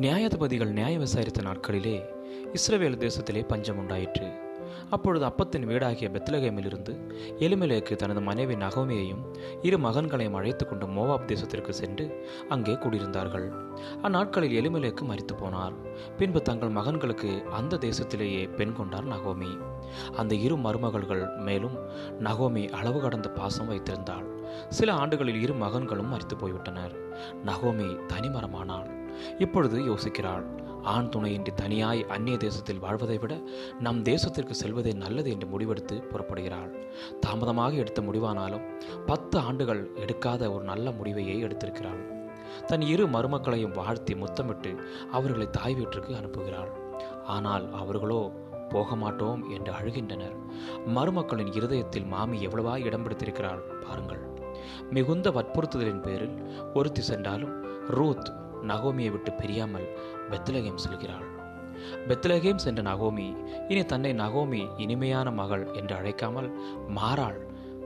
நியாயாதிபதிகள் நியாய விசாரித்த நாட்களிலே இஸ்ரவேல் தேசத்திலே பஞ்சம் உண்டாயிற்று. அப்பொழுது அப்பத்தின் வீடாகிய பெத்லகேமிலிருந்து எலிமலேக்கு தனது மனைவி நகோமியையும் இரு மகன்களையும் அழைத்து கொண்டு மோவாப் தேசத்திற்கு சென்று அங்கே குடியிருந்தார்கள். அந்நாட்களில் எலிமலேக்கு மறித்து போனார். பின்பு தங்கள் மகன்களுக்கு அந்த தேசத்திலேயே பெண் கொண்டார் நகோமி. அந்த இரு மருமகள்கள் மேலும் நகோமி அளவு கடந்த பாசம் வைத்திருந்தாள். சில ஆண்டுகளில் இரு மகன்களும் மரித்து போய்விட்டனர். நகோமி தனிமரமானாள். இப்பொழுது யோசிக்கிறாள். ஆண் துணையின்றி தனியாய் அந்நிய தேசத்தில் வாழ்வதை விட நம் தேசத்திற்கு செல்வதே நல்லது என்று முடிவெடுத்து புறப்படுகிறாள். தாமதமாக எடுத்த முடிவானாலும் பத்து ஆண்டுகள் எடுக்காத ஒரு நல்ல முடிவையே எடுத்திருக்கிறாள். தன் இரு மருமக்களையும் வாழ்த்தி முத்தமிட்டு அவர்களை தாய் வீட்டிற்கு அனுப்புகிறாள். ஆனால் அவர்களோ போக மாட்டோம் என்று அழுகின்றனர். மருமக்களின் இருதயத்தில் மாமி எவ்வளவா இடம் பிடித்திருக்கிறாள் பாருங்கள். மிகுந்த வற்புறுத்துதலின் பேரில் ஒருத்தி சென்றாலும் ரூத் நகோமியை விட்டு பிரியாமல் பெத்லகேம் செல்கிறாள். பெத்லகேம் சென்ற நகோமி இனி தன்னை நகோமி இனிமையான மகள் என்று அழைக்காமல் மாறாள்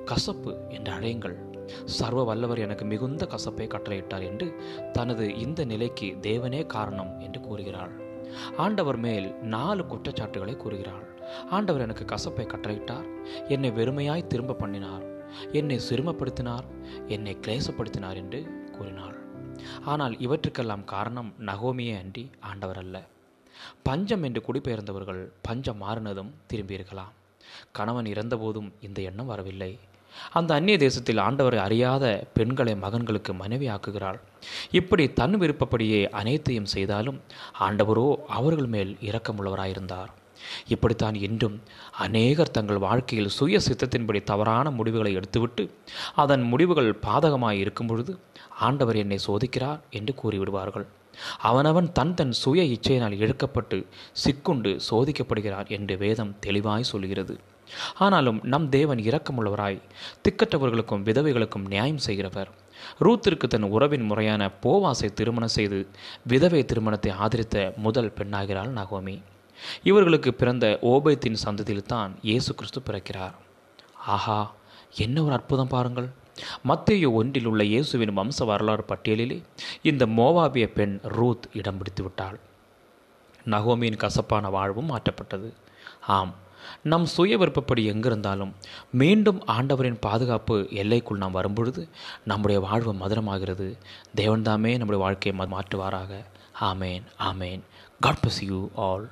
கசப்பு என்று அழையுங்கள். சர்வ வல்லவர் எனக்கு மிகுந்த கசப்பை கட்டளையிட்டார் என்று தனது இந்த நிலைக்கு தேவனே காரணம் என்று கூறுகிறாள். ஆண்டவர் மேல் நாலு குற்றச்சாட்டுகளை கூறுகிறாள். ஆண்டவர் எனக்கு கசப்பை கட்டளையிட்டார். என்னை வெறுமையாய் திரும்ப பண்ணினார். என்னை சிறுமப்படுத்தினார். என்னை கிளேசப்படுத்தினார் என்று கூறினாள். ஆனால் இவற்றுக்கெல்லாம் காரணம் நகோமியே அன்றி ஆண்டவர் அல்ல பஞ்சம் என்று குடிபெயர்ந்தவர்கள் பஞ்சம் மாறினதும் திரும்பியிருக்கலாம். கணவன் இறந்தபோதும் இந்த எண்ணம் வரவில்லை. அந்த அந்நிய தேசத்தில் ஆண்டவரை அறியாத பெண்களை மகன்களுக்கு மனைவி ஆக்குகிறாள் இப்படி தன் விருப்பப்படியே அனைத்தையும் செய்தாலும் ஆண்டவரோ அவர்கள் மேல் இரக்கமுள்ளவராயிருந்தார். இப்படித்தான் இன்றும் அநேகர் தங்கள் வாழ்க்கையில் சுய சித்தத்தின்படி தவறான முடிவுகளை எடுத்துவிட்டு அதன் முடிவுகள் பாதகமாய் இருக்கும் பொழுது ஆண்டவர் என்னை சோதிக்கிறார் என்று கூறிவிடுவார்கள். அவனவன் தன் தன் சுய இச்சையினால் இழுக்கப்பட்டு சிக்குண்டு சோதிக்கப்படுகிறார் என்று வேதம் தெளிவாய் சொல்கிறது. ஆனாலும் நம் தேவன் இரக்கமுள்ளவராய் திக்கற்றவர்களுக்கும் விதவைகளுக்கும் நியாயம் செய்கிறவர். ரூத்திற்கு தன் உறவின் முறையான போவாசை திருமணம் செய்து விதவை திருமணத்தை ஆதரித்த முதல் பெண்ணாகிறாள் நகோமி. இவர்களுக்கு பிறந்த ஓபயத்தின் சந்ததியில் தான் இயேசு கிறிஸ்து பிறக்கிறார். ஆஹா என்ன ஒரு அற்புதம் பாருங்கள். மத்திய ஒன்றில் உள்ள இயேசுவின் வம்ச வரலாறு பட்டியலிலே இந்த மோவாபிய பெண் ரூத் இடம் பிடித்து விட்டாள். நகோமியின் கசப்பான வாழ்வும் மாற்றப்பட்டது. ஆம் நம் சுய விருப்பப்படி எங்கிருந்தாலும் மீண்டும் ஆண்டவரின் பாதுகாப்பு எல்லைக்குள் நாம் வரும்பொழுது நம்முடைய வாழ்வு மதுரமாகிறது. தேவன்தாமே நம்முடைய வாழ்க்கையை மாற்றுவாராக. ஆமேன் ஆமேன். God bless you all